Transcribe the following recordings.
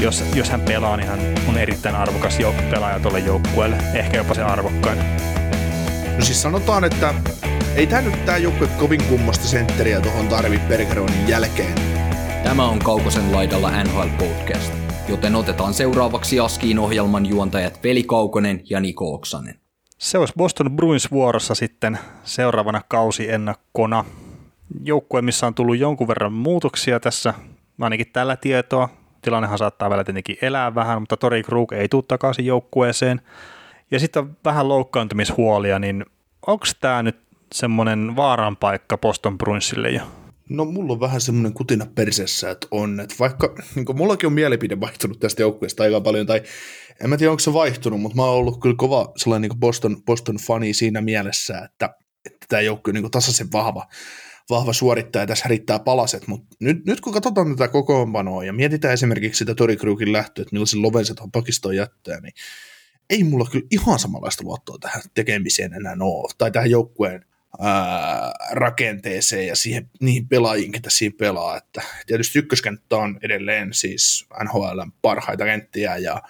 Jos, jos hän pelaa, niin hän on erittäin arvokas jouk- pelaaja tuolle joukkueelle. Ehkä jopa se arvokkain. No siis sanotaan, että ei tämä nyt tää joukkue kovin kummosta sentteriä tuohon tarvi Bergeronin jälkeen. Tämä on Kaukosen laidalla NHL Podcast, joten otetaan seuraavaksi Askiin ohjelman juontajat Veli Kaukonen ja Niko Oksanen. Se olisi Boston Bruins vuorossa sitten seuraavana kausiennakkona. Joukkue, missä on tullut jonkun verran muutoksia tässä, ainakin tällä tietoa. Tilannehan saattaa vielä tietenkin elää vähän, mutta Tori Krug ei tule takaisin joukkueeseen. Ja sitten vähän loukkaantumishuolia, niin onko tämä nyt semmoinen vaaran paikka Boston Bruinsille jo? No mulla on vähän semmoinen kutina perseessä, että on, että vaikka niin mullakin on mielipide vaihtunut tästä joukkueesta aika paljon, tai en mä tiedä onko se vaihtunut, mutta mä oon ollut kyllä kova sellainen niin Boston, Boston fani siinä mielessä, että, että tämä joukkue on niin tasaisen vahva, vahva suorittaja, tässä riittää palaset, mutta nyt, nyt kun katsotaan tätä kokoonpanoa ja mietitään esimerkiksi sitä Tori Krugin lähtöä, että millaisen lovenset on pakistoon jättää, niin ei mulla kyllä ihan samanlaista luottoa tähän tekemiseen enää ole, tai tähän joukkueen ää, rakenteeseen ja siihen, niihin pelaajiin, ketä siinä pelaa. Että tietysti ykköskenttä on edelleen siis NHL parhaita kenttiä ja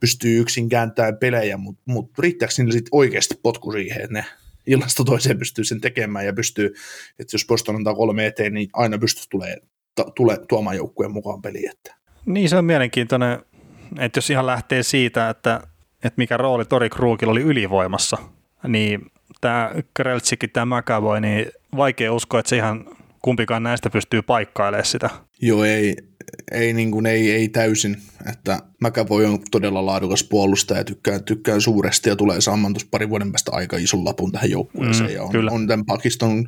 pystyy yksin kääntämään pelejä, mutta mut riittääkö niille sitten oikeasti potku siihen, että ne illasta toiseen pystyy sen tekemään ja pystyy, että jos Boston antaa kolme eteen, niin aina pystyy tulee, tule, tuomaan joukkueen mukaan peliin. Että. Niin se on mielenkiintoinen, että jos ihan lähtee siitä, että, että mikä rooli Tori Krugilla oli ylivoimassa, niin tämä Kreltsikin, tämä McAvoy, niin vaikea uskoa, että se ihan kumpikaan näistä pystyy paikkailemaan sitä. Joo, ei, ei, niin kuin, ei, ei täysin. Että McAvoy on todella laadukas puolustaja ja tykkään, tykkään suuresti ja tulee saamaan tuossa parin vuoden päästä aika ison lapun tähän joukkueeseen. Mm, ja on, kyllä. on tämän Pakiston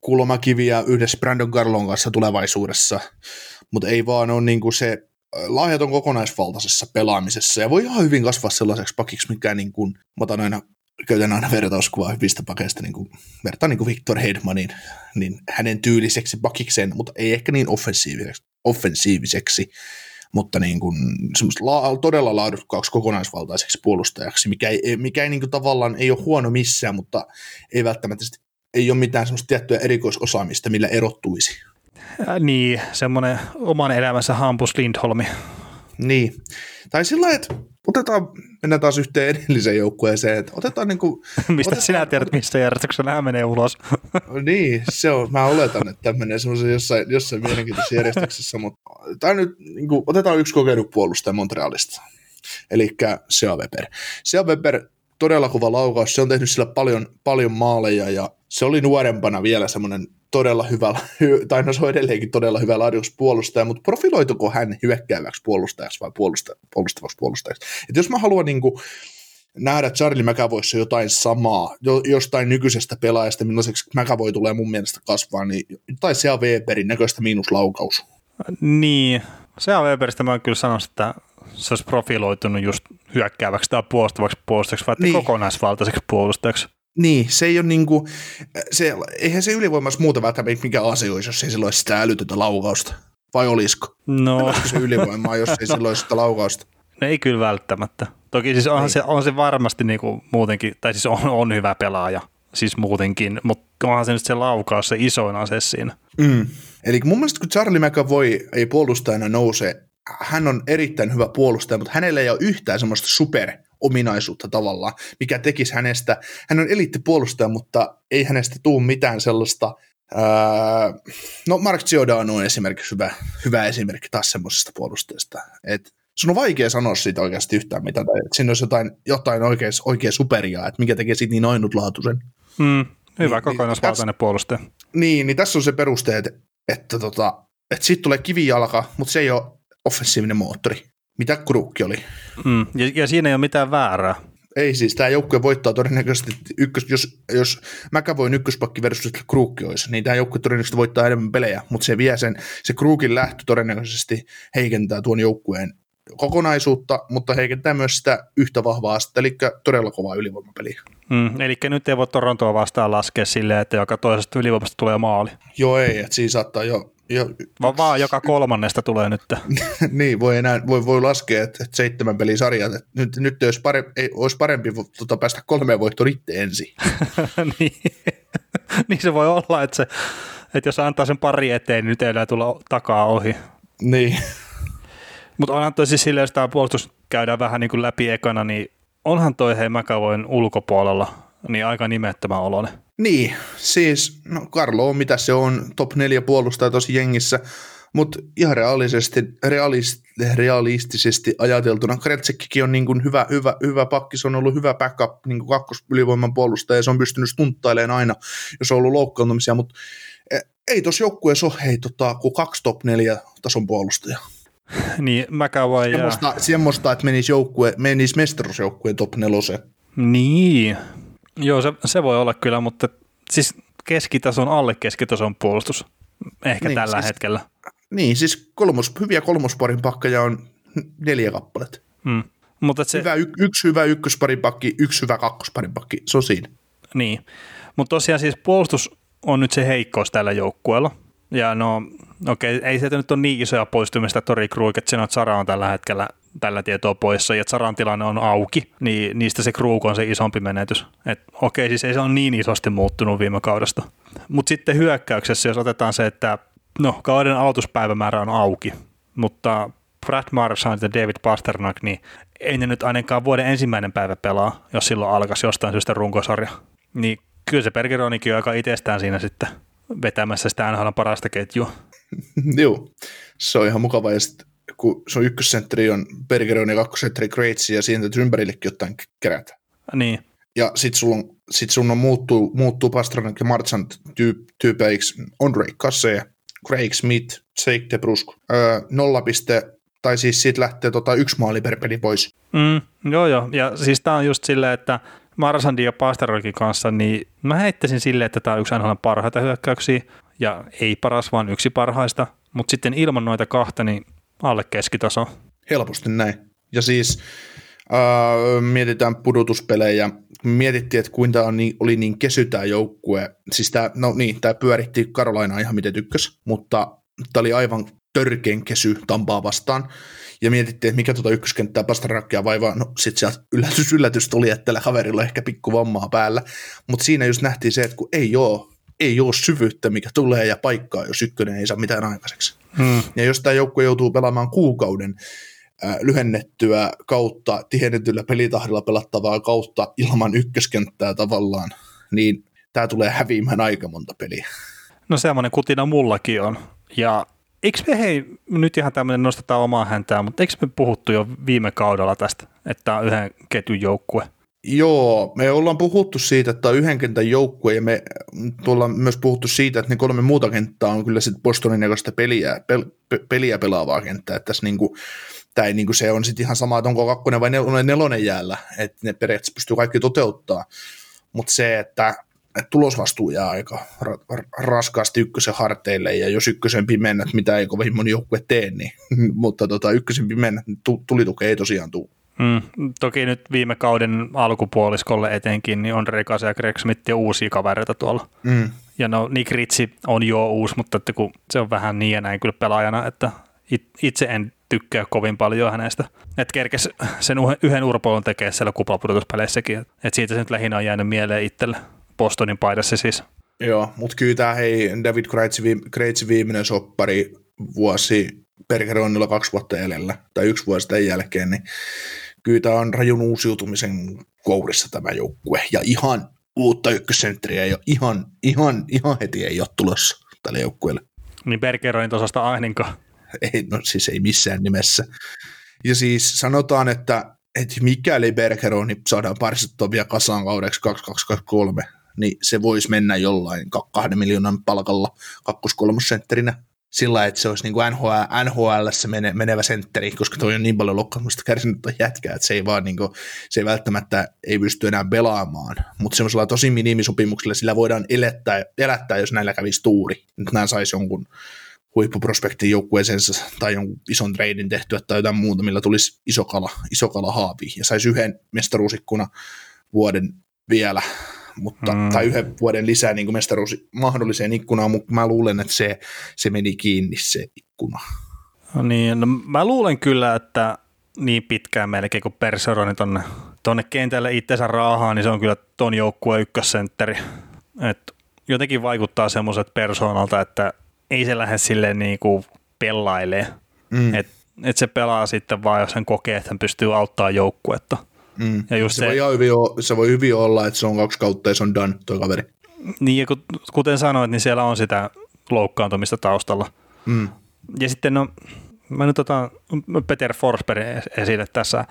kulmakiviä yhdessä Brandon Garlon kanssa tulevaisuudessa, mutta ei vaan ole niin kuin se lahjaton kokonaisvaltaisessa pelaamisessa ja voi ihan hyvin kasvaa sellaiseksi pakiksi, mikä niin kuin, mä otan aina käytän aina vertauskuvaa hyvistä pakeista, niin kuin, vertaan niin kuin Victor Hedmanin, niin hänen tyyliseksi pakikseen, mutta ei ehkä niin offensiiviseksi, offensiiviseksi mutta niin kuin, la, todella laadukkaaksi kokonaisvaltaiseksi puolustajaksi, mikä ei, mikä ei niin kuin, tavallaan ei ole huono missään, mutta ei välttämättä ei ole mitään semmoista tiettyä erikoisosaamista, millä erottuisi. Äh, niin, semmoinen oman elämänsä Hampus Lindholmi. Niin, tai sillä että otetaan, mennään taas yhteen edelliseen joukkueeseen, että otetaan niin kuin, Mistä otetaan, sinä tiedät, missä järjestyksessä nämä menee ulos? niin, se on, mä oletan, että tämä menee semmoisen jossain, jossain mielenkiintoisessa järjestyksessä, mutta tämä nyt, niin kuin, otetaan yksi kokenut puolustaja Montrealista, eli Sea Weber. Sea Weber, todella kova laukaus, se on tehnyt sillä paljon, paljon maaleja ja se oli nuorempana vielä semmoinen todella hyvä, tai no se on edelleenkin todella hyvä laadukas puolustaja, mutta profiloituko hän hyökkääväksi puolustajaksi vai puolusta, puolustavaksi puolustajaksi? Et jos mä haluan niin kuin, nähdä Charlie McAvoyssa jotain samaa, jo, jostain nykyisestä pelaajasta, millaiseksi McAvoy tulee mun mielestä kasvaa, niin jotain Sea Weberin näköistä miinuslaukaus. Niin, Sea Weberistä mä kyllä sanoisin, että se olisi profiloitunut just hyökkääväksi tai puolustavaksi puolustajaksi, vai niin. kokonaisvaltaiseksi puolustajaksi. Niin, se ei ole niin kuin, se, eihän se ylivoimas muuta välttämättä mikä asia olisi, jos ei sillä olisi sitä älytöntä laukausta. Vai olisiko? No. se ylivoimaa, jos ei sillä olisi sitä laukausta? No ei kyllä välttämättä. Toki siis onhan se, on se varmasti niin kuin muutenkin, tai siis on, on hyvä pelaaja, siis muutenkin, mutta onhan se nyt se laukaus se isoin ase siinä. Mm. Eli mun mielestä kun Charlie McAvoy ei puolustajana nouse, hän on erittäin hyvä puolustaja, mutta hänellä ei ole yhtään semmoista super ominaisuutta tavallaan, mikä tekisi hänestä, hän on eliittipuolustaja, mutta ei hänestä tule mitään sellaista, ää, no Mark Giordano on esimerkiksi hyvä, hyvä esimerkki taas semmoisesta puolustajasta, että sun on vaikea sanoa siitä oikeasti yhtään mitään, tai että siinä olisi jotain, jotain oikein, oikein superia, että mikä tekee siitä niin ainutlaatuisen. Mm, hyvä niin, kokonaisvaltainen niin, puolustaja. Niin, niin tässä on se peruste, että, että, tota, että siitä tulee kivijalka, mutta se ei ole offensiivinen moottori mitä Krukki oli. Mm, ja, ja siinä ei ole mitään väärää. Ei siis, tämä joukkue voittaa todennäköisesti, ykkös, jos, jos McAvoyn ykköspakki versus Krukki olisi, niin tämä joukkue todennäköisesti voittaa enemmän pelejä, mutta se vie sen, se Kruukin lähtö todennäköisesti heikentää tuon joukkueen kokonaisuutta, mutta heikentää myös sitä yhtä vahvaa astetta, eli todella kovaa ylivoimapeliä. Mm, eli nyt ei voi Torontoa vastaan laskea silleen, että joka toisesta ylivoimasta tulee maali. Joo ei, että siinä saattaa jo... jo Va- vaan joka kolmannesta tulee nyt. niin, voi, enää, voi, voi laskea, että, että seitsemän pelin sarjat. Että nyt, nyt olisi, parempi, ei, olisi parempi tota, päästä kolmeen voittoon itse ensin. niin. niin se voi olla, että, se, että jos antaa sen pari eteen, niin nyt ei enää tulla takaa ohi. Niin. Mutta onhan toi siis silleen, jos tämä puolustus käydään vähän niin kuin läpi ekana, niin onhan toi hei McAvoyn ulkopuolella niin aika nimettömän oloinen. Niin, siis no Carlo on mitä se on, top neljä puolustaja tosi jengissä, mutta ihan realistisesti, realist, realistisesti ajateltuna Kretsekkikin on niin kuin hyvä, hyvä, hyvä pakki, se on ollut hyvä backup niin kuin kakkosylivoiman puolustaja ja se on pystynyt stunttailemaan aina, jos on ollut loukkaantumisia, mutta e, ei tuossa joukkueessa ole hei, tota, kuin kaksi top neljä tason puolustajaa. Niin, McAvoy ja... Semmoista, semmoista että menisi, joukkue, menisi mestaruusjoukkueen top neloseen. Niin, joo se, se voi olla kyllä, mutta siis keskitason alle keskitason puolustus ehkä niin, tällä siis, hetkellä. Niin, siis kolmos, hyviä kolmosparin pakkeja on neljä kappaletta. Mm. Mutta se... hyvä, y- yksi hyvä ykkösparin pakki, yksi hyvä kakkosparin pakki, se on siinä. Niin, mutta tosiaan siis puolustus on nyt se heikkous tällä joukkueella. Ja no, okei, okay, ei sieltä nyt ole niin isoja poistumista Tori Krug, että Sara on tällä hetkellä tällä tietoa poissa ja Saran tilanne on auki, niin niistä se Krug on se isompi menetys. Et, okei, siis ei se ole niin isosti muuttunut viime kaudesta. Mutta sitten hyökkäyksessä, jos otetaan se, että no, kauden aloituspäivämäärä on auki, mutta Brad Marchand ja David Pasternak, niin ei ne nyt ainakaan vuoden ensimmäinen päivä pelaa, jos silloin alkaisi jostain syystä runkosarja. Niin kyllä se Bergeronikin on aika itsestään siinä sitten vetämässä sitä NHL parasta ketjua. Joo, se on ihan mukava. Ja sit, kun se on ykkössentteri on Bergeron ja kakkosentteri Kreitsi ja siinä täytyy ympärillekin jotain kerätä. Niin. Ja sit, sulla on, sit sun on muuttuu, muuttuu Pastranak ja Marchand tyyp, tyypeiksi Andre Kasse, Craig Smith, Jake DeBrusk. Öö, nolla piste, tai siis siitä lähtee tota yksi maali per peli pois. Mm, joo joo, ja siis tää on just silleen, että Marsandin ja Pasterokin kanssa, niin mä heittäisin silleen, että tämä on yksi NHL parhaita hyökkäyksiä, ja ei paras, vaan yksi parhaista, mutta sitten ilman noita kahta, niin alle keskitaso. Helposti näin. Ja siis äh, mietitään pudotuspelejä, mietittiin, että kuinka on niin, oli niin kesy tämä joukkue. Siis tämä, no niin, tämä pyöritti Karolaina ihan miten tykkäs, mutta tämä oli aivan törkeän kesy Tampaa vastaan ja mietittiin, että mikä tuota ykköskenttää Pasternakia vaivaa. No sit sieltä yllätys, yllätys tuli, että tällä kaverilla ehkä pikku vammaa päällä. Mutta siinä just nähtiin se, että kun ei ole, ei ole syvyyttä, mikä tulee ja paikkaa, jos ykkönen ei saa mitään aikaiseksi. Hmm. Ja jos tämä joukkue joutuu pelaamaan kuukauden äh, lyhennettyä kautta, tihennetyllä pelitahdilla pelattavaa kautta ilman ykköskenttää tavallaan, niin tämä tulee häviämään aika monta peliä. No semmoinen kutina mullakin on. Ja eikö me hei, nyt ihan tämmöinen nostetaan omaa häntää, mutta eikö me puhuttu jo viime kaudella tästä, että tämä on yhden ketjun joukkue? Joo, me ollaan puhuttu siitä, että yhden kentän joukkue, ja me ollaan myös puhuttu siitä, että ne kolme muuta kenttää on kyllä sitten Bostonin peliä, pel, pe, peliä pelaavaa kenttää, että tässä niinku, ei, niinku, se on sitten ihan sama, että onko kakkonen vai nel, nelonen jäällä, että ne periaatteessa pystyy kaikki toteuttaa, mutta se, että että tulosvastuu jää aika ra- raskaasti ykkösen harteille, ja jos ykkösen pimennät, mitä ei kovin moni joukkue tee, niin, mutta tota, ykkösen pimennät, niin tulituke ei tosiaan tule. Mm, toki nyt viime kauden alkupuoliskolle etenkin, niin on Rekas ja Greg Smith ja uusia kavereita tuolla. Mm. Ja no Nick Ritsi on jo uusi, mutta että kun se on vähän niin ja näin kyllä pelaajana, että itse en tykkää kovin paljon hänestä. Että kerkes sen yhden urpoilun tekee siellä kuplapudotuspeleissäkin. Että siitä se nyt lähinnä on jäänyt mieleen itselle. Bostonin paidassa siis. Joo, mutta kyllä tämä hei, David Kreitsin viimeinen soppari vuosi Bergeronilla kaksi vuotta edellä, tai yksi vuosi tämän jälkeen, niin kyllä tämä on rajun uusiutumisen kourissa tämä joukkue, ja ihan uutta ykkössentteriä ei ole, ihan, ihan, ihan heti ei ole tulossa tälle joukkueelle. Niin Bergeronin tosasta ahninko? Ei, no siis ei missään nimessä. Ja siis sanotaan, että, että mikäli Bergeroni saadaan parsittua vielä kasaan kaudeksi 2223, niin se voisi mennä jollain kahden miljoonan palkalla kakkos-kolmosentterinä sillä että se olisi niin kuin NHL, menevä sentteri, koska toi on niin paljon loukkaantumista kärsinyt toi jätkä, että se ei vaan niin kuin, se ei välttämättä ei pysty enää pelaamaan, mutta semmoisella tosi minimisopimuksella sillä voidaan elättää, elättää jos näillä kävisi tuuri, että nämä saisi jonkun huippuprospektin joukkueeseensa tai jonkun ison treidin tehtyä tai jotain muuta, millä tulisi iso kala, iso kala haavi. Ja saisi yhden mestaruusikkuna vuoden vielä, mutta, mm. tai yhden vuoden lisää niin mestaruus mahdolliseen ikkunaan, mutta mä luulen, että se, se meni kiinni se ikkuna. No niin, no mä luulen kyllä, että niin pitkään melkein kuin Perseroni tonne, tonne kentälle itsensä raahaa, niin se on kyllä ton joukkueen ykkössentteri. Et jotenkin vaikuttaa semmoiset persoonalta, että ei se lähde silleen niin kuin pelailee. Mm. Että et se pelaa sitten vaan, jos hän kokee, että hän pystyy auttamaan joukkuetta. Mm. Ja just se, se, voi hyvin olla, se voi hyvin olla, että se on kaksi kautta ja se on done, tuo kaveri. Niin, ja kuten sanoit, niin siellä on sitä loukkaantumista taustalla. Mm. Ja sitten no, mä nyt otan Peter Forsberg esille tässä,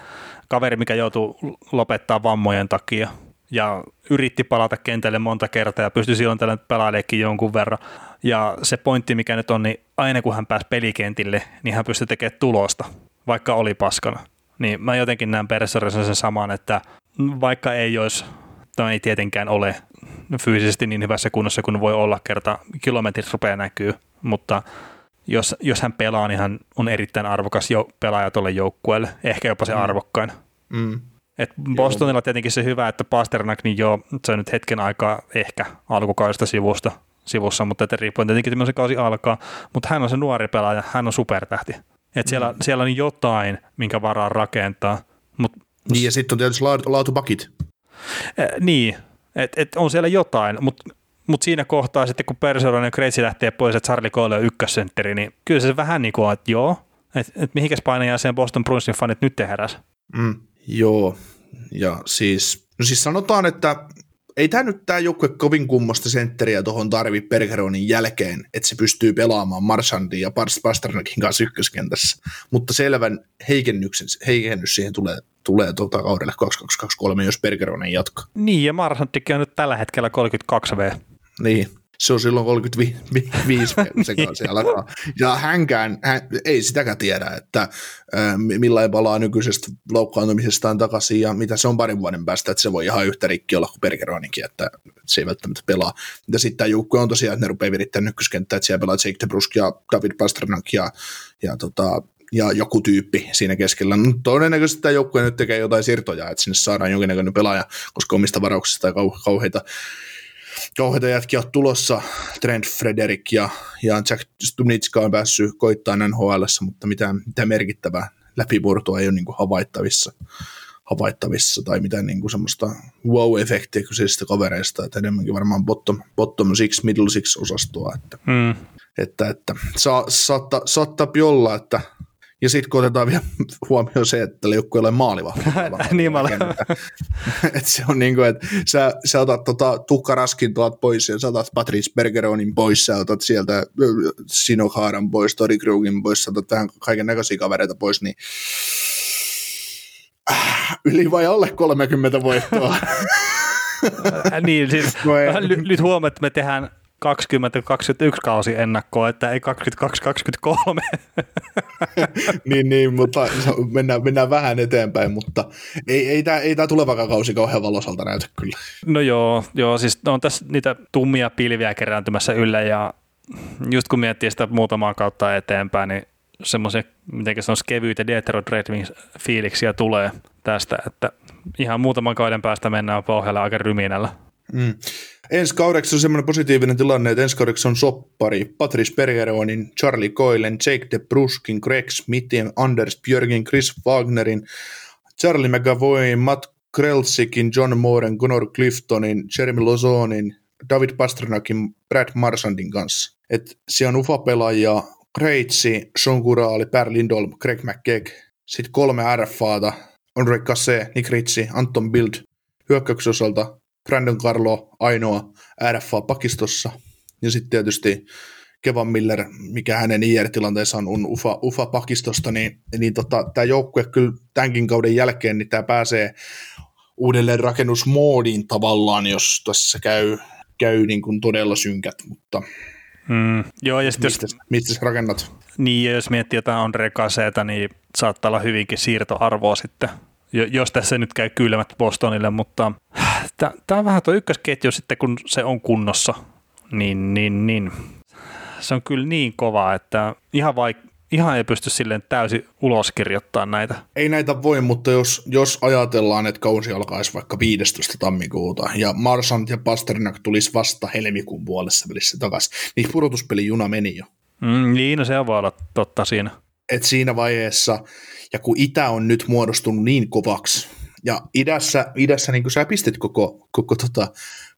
kaveri, mikä joutuu lopettaa vammojen takia ja yritti palata kentälle monta kertaa ja pystyi silloin tällä pelaileekin jonkun verran. Ja se pointti, mikä nyt on, niin aina kun hän pääsi pelikentille, niin hän pystyi tekemään tulosta, vaikka oli paskana. Niin mä jotenkin näen Perssorissa sen saman, että vaikka ei olisi, tai ei tietenkään ole fyysisesti niin hyvässä kunnossa kuin voi olla kerta, kilometrit rupeaa näkyy, mutta jos, jos hän pelaa, niin hän on erittäin arvokas jo, pelaaja tuolle joukkueelle, ehkä jopa se mm. arvokkain. Mm. Et Bostonilla joo. tietenkin se hyvä, että Pasternak, niin joo, se on nyt hetken aikaa ehkä alkukaudesta sivusta, sivussa, mutta riippuen tietenkin, että se kausi alkaa, mutta hän on se nuori pelaaja, hän on supertähti. Et siellä, mm. siellä on jotain, minkä varaa rakentaa. Mut, niin ja sitten on tietysti laatupakit. Äh, niin, että et on siellä jotain, mutta mut siinä kohtaa sitten kun Perseron ja Kreitsi lähtee pois, että Charlie Cole on ykkössentteri, niin kyllä se vähän niin kuin, että joo, että et mihinkäs painajaa Boston Bruinsin fanit nyt heräs. Mm. Joo, ja siis, no siis sanotaan, että ei tämä nyt tämä joukkue kovin kummosta sentteriä tuohon tarvi Bergeronin jälkeen, että se pystyy pelaamaan Marsandin ja Pasternakin kanssa ykköskentässä, mutta selvän heikennyksen, heikennys siihen tulee, tulee tuota kaudelle 2223, jos Bergeronin jatkaa. Niin, ja Marsandikin on nyt tällä hetkellä 32V. Niin, se on silloin 35 se kanssa alkaa. Ja hänkään, hän, ei sitäkään tiedä, että äh, millä ei palaa nykyisestä loukkaantumisestaan takaisin ja mitä se on parin vuoden päästä, että se voi ihan yhtä rikki olla kuin Bergeronikin, että se ei välttämättä pelaa. Ja sitten tämä joukkue on tosiaan, että ne rupeaa virittämään ykköskenttää, että siellä pelaa Jake DeBrusk ja David Pasternak ja, ja tota, ja joku tyyppi siinä keskellä. No, todennäköisesti tämä joukkue nyt tekee jotain siirtoja, että sinne saadaan jonkinnäköinen pelaaja, koska omista varauksista ja kauheita kauheita jätkiä on tulossa, Trent Frederick ja, ja Jack Stumnitska on päässyt koittaa nhl mutta mitään, mitään merkittävää läpimurtoa ei ole niin kuin havaittavissa, havaittavissa tai mitään niin kuin semmoista wow-efektiä kyseisistä kavereista, että enemmänkin varmaan bottom, bottom six, middle six osastoa, että, mm. että, että sa, saattaa, saattaa olla, että ja sitten kun otetaan vielä huomioon se, että tällä joukkueella ei maalivahti. niin mä et se on niin kuin, että sä, sä otat tota, Raskin tuot pois ja sä otat Patrice Bergeronin pois, sä otat sieltä Sinohaaran pois, Tori Krugin pois, sä otat vähän kaiken näköisiä kavereita pois, niin äh, yli vai alle 30 voittoa. niin, siis nyt huomaat, että me tehdään 2021 kausi ennakkoa, että ei 22-23. niin, niin, mutta mennään, mennään vähän eteenpäin, mutta ei, ei tämä ei tää tulevakaan kausi kauhean valosalta näytä kyllä. No joo, joo siis on tässä niitä tummia pilviä kerääntymässä yllä ja just kun miettii sitä muutamaa kautta eteenpäin, niin semmoisia, miten se on kevyitä Detroit Red Wings fiiliksiä tulee tästä, että ihan muutaman kauden päästä mennään pohjalla aika ryminällä. Mm. Ensi kaudeksi on semmoinen positiivinen tilanne, että ensi kaudeksi on soppari Patrice Bergeronin, Charlie Coilen, Jake de Bruskin, Greg Smithin, Anders Björgin, Chris Wagnerin, Charlie McAvoyin, Matt Krelsikin, John Mooren, Gunnar Cliftonin, Jeremy Lozonin, David Pasternakin, Brad Marsandin kanssa. Et siellä on ufa-pelaajia, Kreitsi, Sean Kuraali, Per Lindholm, Greg McKegg, sitten kolme RFAta, Andre Casse, Nick Ritchie, Anton Bild, hyökkäyksosalta Brandon Carlo ainoa RFA pakistossa. Ja sitten tietysti Kevan Miller, mikä hänen IR-tilanteessa on, UFA, UFA pakistosta, niin, niin tota, tämä joukkue kyllä tämänkin kauden jälkeen, niin tämä pääsee uudelleen rakennusmoodiin tavallaan, jos tässä käy, käy niin kuin todella synkät, mutta mm, joo, ja mistä, jos, mistä sä rakennat? Niin, ja jos miettii jotain on rekaseeta, niin saattaa olla hyvinkin siirtoarvoa sitten jos tässä nyt käy kylmät Bostonille, mutta tämä on vähän tuo ykkösketju sitten, kun se on kunnossa, niin, niin, niin se on kyllä niin kova, että ihan vaik- ihan ei pysty silleen täysin uloskirjoittaa näitä. Ei näitä voi, mutta jos, jos ajatellaan, että kausi alkaisi vaikka 15. tammikuuta ja Marsant ja Pasternak tulisi vasta helmikuun puolessa välissä takaisin, niin pudotuspelijuna meni jo. Mm, niin, no se voi olla totta siinä. Et siinä vaiheessa, ja kun Itä on nyt muodostunut niin kovaksi, ja idässä, idässä niin sä pistit koko, koko tota,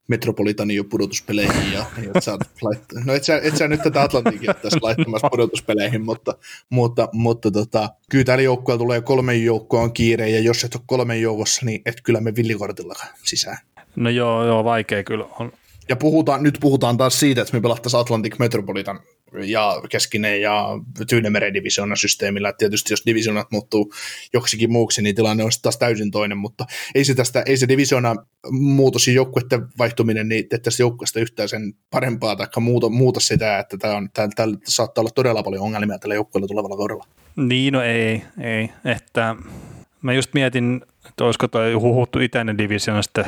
Metropolitanin jo pudotuspeleihin. Ja, ja sä laitt- no et sä, et sä nyt tätä Atlantikia tässä laittamassa pudotuspeleihin, mutta, mutta, mutta tota, kyllä tällä joukkueella tulee kolmen joukkoon kiire, ja jos et ole kolmen joukossa, niin et kyllä me villikortilla sisään. No joo, joo, vaikea kyllä on. Ja puhutaan, nyt puhutaan taas siitä, että me pelattaisiin Atlantic Metropolitan ja keskinen ja Tyynemeren divisioonan systeemillä. Et tietysti jos divisioonat muuttuu joksikin muuksi, niin tilanne on taas täysin toinen, mutta ei se, tästä, ei se divisioona muutos ja joukkueiden vaihtuminen niin tee tästä joukkueesta yhtään sen parempaa tai muuta, muuta sitä, että tämä on, tää, tää saattaa olla todella paljon ongelmia tällä joukkueella tulevalla kaudella. Niin, no ei, ei. Että mä just mietin, että olisiko toi huhuttu itäinen divisioona sitten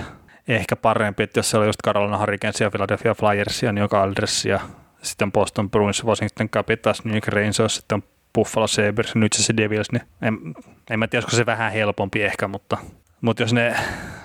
ehkä parempi, että jos siellä on just Carolina Hurricanes ja Philadelphia Flyers ja New York Alders ja sitten Boston Bruins, Washington Capitals, New York Rangers, sitten Buffalo Sabres, nyt se Devils, niin en, en mä tiedä, olisiko se vähän helpompi ehkä, mutta, mutta jos ne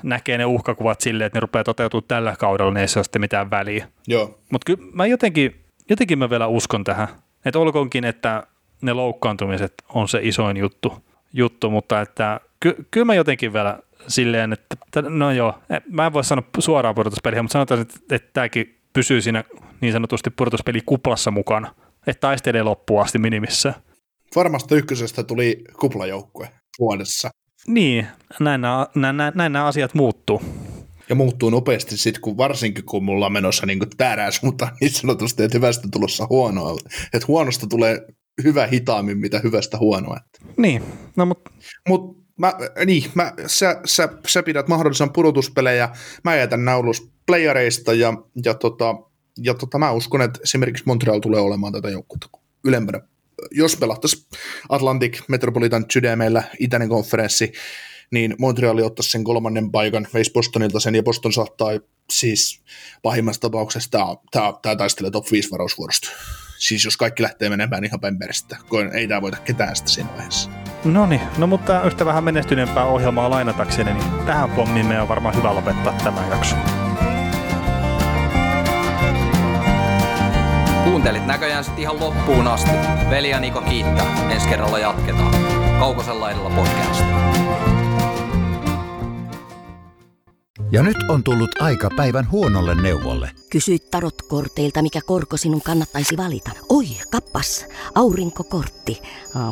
näkee ne uhkakuvat silleen, että ne rupeaa toteutumaan tällä kaudella, niin ei se ole sitten mitään väliä. Joo. Mutta kyllä mä jotenkin, jotenkin mä vielä uskon tähän, että olkoonkin, että ne loukkaantumiset on se isoin juttu, juttu mutta että ky, kyllä mä jotenkin vielä silleen, että no joo, mä en voi sanoa suoraan pudotuspeliä, mutta sanotaan, että, että tämäkin pysyy siinä niin sanotusti pudotuspeli kuplassa mukana, että taistelee loppuun asti minimissä. Varmasti ykkösestä tuli kuplajoukkue vuodessa. Niin, näin nämä, näin, näin, näin nämä asiat muuttuu. Ja muuttuu nopeasti sitten, kun varsinkin kun mulla on menossa niin täärää suuntaan niin sanotusti, että hyvästä tulossa huonoa. Että huonosta tulee hyvä hitaammin, mitä hyvästä huonoa. Niin, no mutta... Mut mä, niin, mä, sä, sä, sä, pidät mahdollisen pudotuspelejä, mä jätän naulus playareista ja, ja, tota, ja tota, mä uskon, että esimerkiksi Montreal tulee olemaan tätä joukkuetta ylempänä. Jos pelattaisiin Atlantic Metropolitan sydämellä itäinen konferenssi, niin Montreal ottaisi sen kolmannen paikan, veisi Bostonilta sen, ja Boston saattaa siis pahimmassa tapauksessa tämä, tämä, tämä taistelee top 5 varausvuorosta. Siis jos kaikki lähtee menemään ihan päin perästä, ei tämä voita ketään sitä siinä vaiheessa. No niin, no mutta yhtä vähän menestyneempää ohjelmaa lainatakseni, niin tähän pommiin meidän on varmaan hyvä lopettaa tämä jakso. Kuuntelit näköjään sitten ihan loppuun asti. Veli ja Niko kiittää. Ensi kerralla jatketaan. Kaukosen laidalla podcast. Ja nyt on tullut aika päivän huonolle neuvolle. Kysy tarotkorteilta, mikä korko sinun kannattaisi valita. Oi, kappas, aurinkokortti.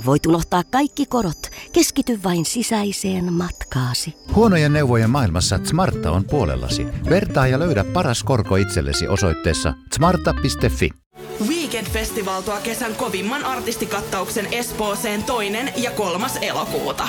Voit unohtaa kaikki korot. Keskity vain sisäiseen matkaasi. Huonojen neuvojen maailmassa Smarta on puolellasi. Vertaa ja löydä paras korko itsellesi osoitteessa smarta.fi. Weekend Festival tuo kesän kovimman artistikattauksen Espooseen toinen ja kolmas elokuuta.